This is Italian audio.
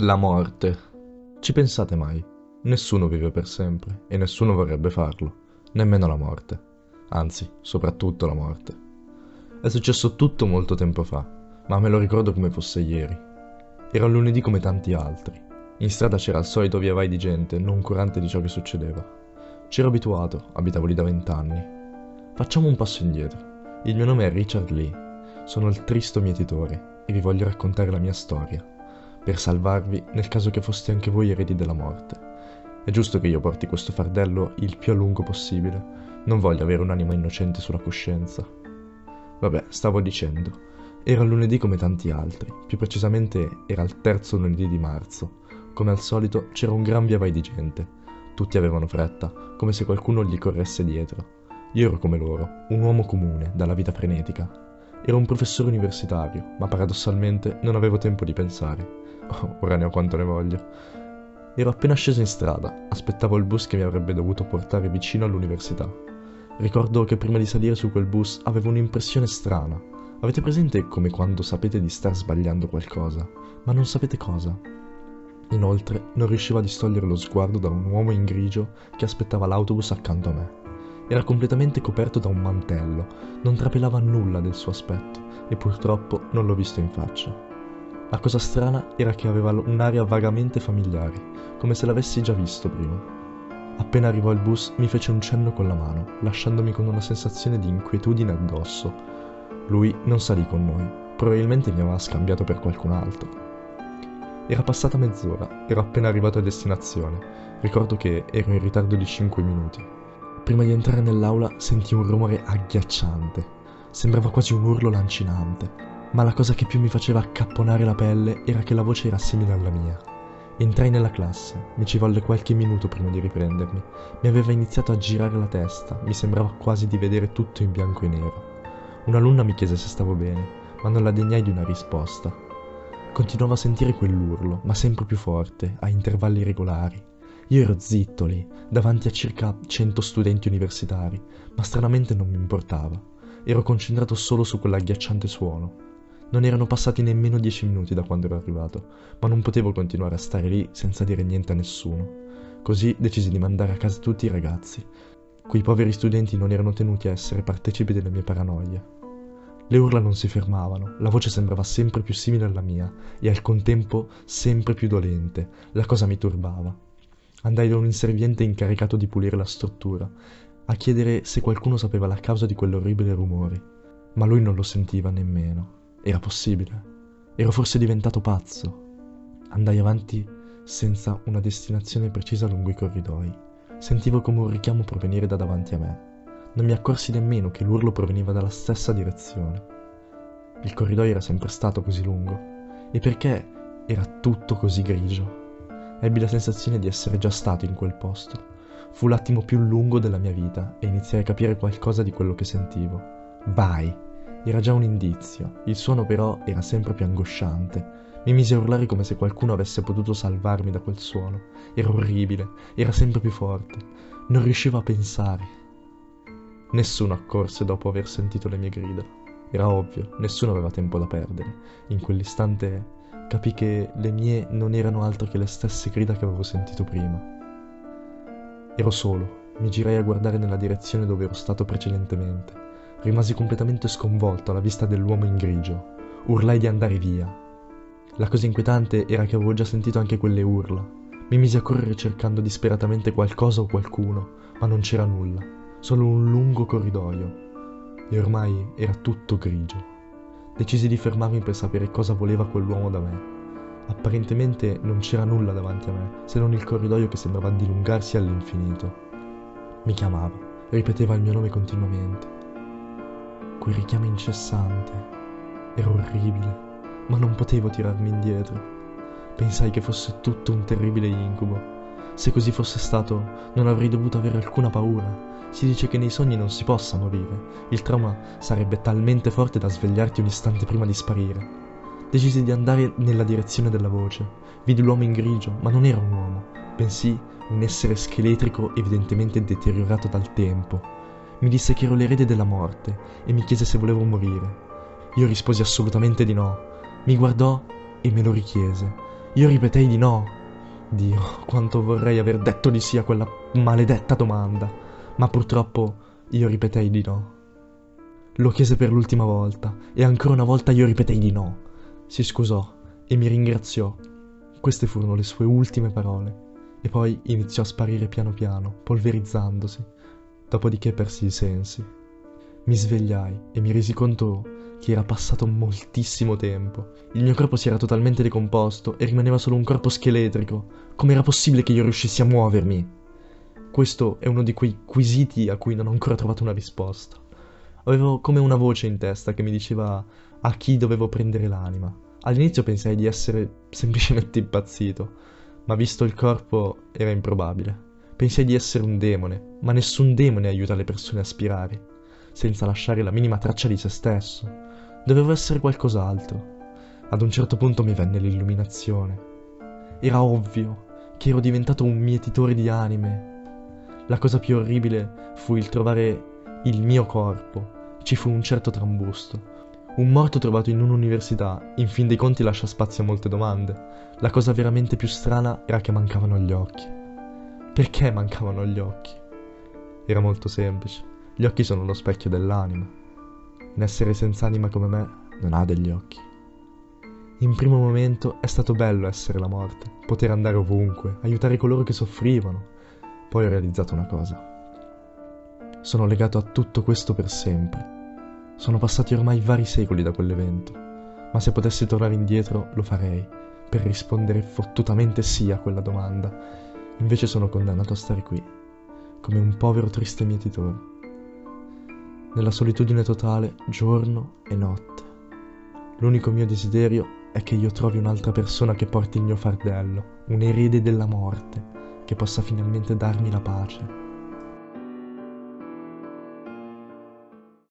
La morte. Ci pensate mai? Nessuno vive per sempre e nessuno vorrebbe farlo, nemmeno la morte. Anzi, soprattutto la morte. È successo tutto molto tempo fa, ma me lo ricordo come fosse ieri. Era un lunedì come tanti altri. In strada c'era il solito via vai di gente, non curante di ciò che succedeva. C'ero abituato, abitavo lì da vent'anni. Facciamo un passo indietro. Il mio nome è Richard Lee. Sono il tristo mietitore e vi voglio raccontare la mia storia, per salvarvi nel caso che foste anche voi eredi della morte. È giusto che io porti questo fardello il più a lungo possibile. Non voglio avere un'anima innocente sulla coscienza. Vabbè, stavo dicendo. Era lunedì come tanti altri, più precisamente era il terzo lunedì di marzo. Come al solito c'era un gran via vai di gente. Tutti avevano fretta, come se qualcuno gli corresse dietro. Io ero come loro, un uomo comune, dalla vita frenetica. Ero un professore universitario, ma paradossalmente non avevo tempo di pensare. Ora ne ho quanto ne voglio. Ero appena sceso in strada, aspettavo il bus che mi avrebbe dovuto portare vicino all'università. Ricordo che prima di salire su quel bus avevo un'impressione strana. Avete presente come quando sapete di star sbagliando qualcosa, ma non sapete cosa? Inoltre non riuscivo a distogliere lo sguardo da un uomo in grigio che aspettava l'autobus accanto a me. Era completamente coperto da un mantello, non trapelava nulla del suo aspetto e purtroppo non l'ho visto in faccia. La cosa strana era che aveva un'aria vagamente familiare, come se l'avessi già visto prima. Appena arrivò il bus mi fece un cenno con la mano, lasciandomi con una sensazione di inquietudine addosso. Lui non salì con noi, probabilmente mi aveva scambiato per qualcun altro. Era passata mezz'ora, ero appena arrivato a destinazione. Ricordo che ero in ritardo di 5 minuti. Prima di entrare nell'aula sentì un rumore agghiacciante. Sembrava quasi un urlo lancinante ma la cosa che più mi faceva accapponare la pelle era che la voce era simile alla mia. Entrai nella classe, mi ci volle qualche minuto prima di riprendermi. Mi aveva iniziato a girare la testa, mi sembrava quasi di vedere tutto in bianco e nero. Un'alunna mi chiese se stavo bene, ma non la degnai di una risposta. Continuavo a sentire quell'urlo, ma sempre più forte, a intervalli regolari. Io ero zitto lì, davanti a circa cento studenti universitari, ma stranamente non mi importava. Ero concentrato solo su quell'agghiacciante suono. Non erano passati nemmeno dieci minuti da quando ero arrivato, ma non potevo continuare a stare lì senza dire niente a nessuno. Così decisi di mandare a casa tutti i ragazzi. Quei poveri studenti non erano tenuti a essere partecipi delle mie paranoie. Le urla non si fermavano, la voce sembrava sempre più simile alla mia e al contempo sempre più dolente. La cosa mi turbava. Andai da un inserviente incaricato di pulire la struttura, a chiedere se qualcuno sapeva la causa di quell'orribile rumore, ma lui non lo sentiva nemmeno. Era possibile. Ero forse diventato pazzo. Andai avanti senza una destinazione precisa lungo i corridoi. Sentivo come un richiamo provenire da davanti a me. Non mi accorsi nemmeno che l'urlo proveniva dalla stessa direzione. Il corridoio era sempre stato così lungo. E perché era tutto così grigio? Ebbi la sensazione di essere già stato in quel posto. Fu l'attimo più lungo della mia vita e iniziai a capire qualcosa di quello che sentivo. Vai! Era già un indizio, il suono però era sempre più angosciante. Mi mise a urlare come se qualcuno avesse potuto salvarmi da quel suono. Era orribile, era sempre più forte. Non riuscivo a pensare. Nessuno accorse dopo aver sentito le mie grida. Era ovvio, nessuno aveva tempo da perdere. In quell'istante capì che le mie non erano altro che le stesse grida che avevo sentito prima. Ero solo, mi girai a guardare nella direzione dove ero stato precedentemente. Rimasi completamente sconvolto alla vista dell'uomo in grigio. Urlai di andare via. La cosa inquietante era che avevo già sentito anche quelle urla. Mi misi a correre cercando disperatamente qualcosa o qualcuno, ma non c'era nulla, solo un lungo corridoio. E ormai era tutto grigio. Decisi di fermarmi per sapere cosa voleva quell'uomo da me. Apparentemente non c'era nulla davanti a me, se non il corridoio che sembrava dilungarsi all'infinito. Mi chiamava, ripeteva il mio nome continuamente quel richiamo incessante. Era orribile, ma non potevo tirarmi indietro. Pensai che fosse tutto un terribile incubo. Se così fosse stato, non avrei dovuto avere alcuna paura. Si dice che nei sogni non si possa morire. Il trauma sarebbe talmente forte da svegliarti un istante prima di sparire. Decisi di andare nella direzione della voce. Vidi l'uomo in grigio, ma non era un uomo, bensì un essere scheletrico evidentemente deteriorato dal tempo, mi disse che ero l'erede della morte e mi chiese se volevo morire. Io risposi assolutamente di no. Mi guardò e me lo richiese. Io ripetei di no. Dio, quanto vorrei aver detto di sì a quella maledetta domanda, ma purtroppo io ripetei di no. Lo chiese per l'ultima volta e ancora una volta io ripetei di no. Si scusò e mi ringraziò. Queste furono le sue ultime parole e poi iniziò a sparire piano piano, polverizzandosi. Dopodiché persi i sensi. Mi svegliai e mi resi conto che era passato moltissimo tempo. Il mio corpo si era totalmente decomposto e rimaneva solo un corpo scheletrico. Com'era possibile che io riuscissi a muovermi? Questo è uno di quei quesiti a cui non ho ancora trovato una risposta. Avevo come una voce in testa che mi diceva a chi dovevo prendere l'anima. All'inizio pensai di essere semplicemente impazzito, ma visto il corpo era improbabile. Pensai di essere un demone, ma nessun demone aiuta le persone a spirare, senza lasciare la minima traccia di se stesso. Dovevo essere qualcos'altro. Ad un certo punto mi venne l'illuminazione. Era ovvio che ero diventato un mietitore di anime. La cosa più orribile fu il trovare il mio corpo. Ci fu un certo trambusto. Un morto trovato in un'università, in fin dei conti lascia spazio a molte domande. La cosa veramente più strana era che mancavano gli occhi. Perché mancavano gli occhi? Era molto semplice. Gli occhi sono lo specchio dell'anima. Un essere senza anima come me non ha degli occhi. In primo momento è stato bello essere la morte, poter andare ovunque, aiutare coloro che soffrivano. Poi ho realizzato una cosa. Sono legato a tutto questo per sempre. Sono passati ormai vari secoli da quell'evento, ma se potessi tornare indietro lo farei, per rispondere fottutamente sì a quella domanda. Invece sono condannato a stare qui, come un povero triste mietitore nella solitudine totale, giorno e notte. L'unico mio desiderio è che io trovi un'altra persona che porti il mio fardello, un erede della morte, che possa finalmente darmi la pace.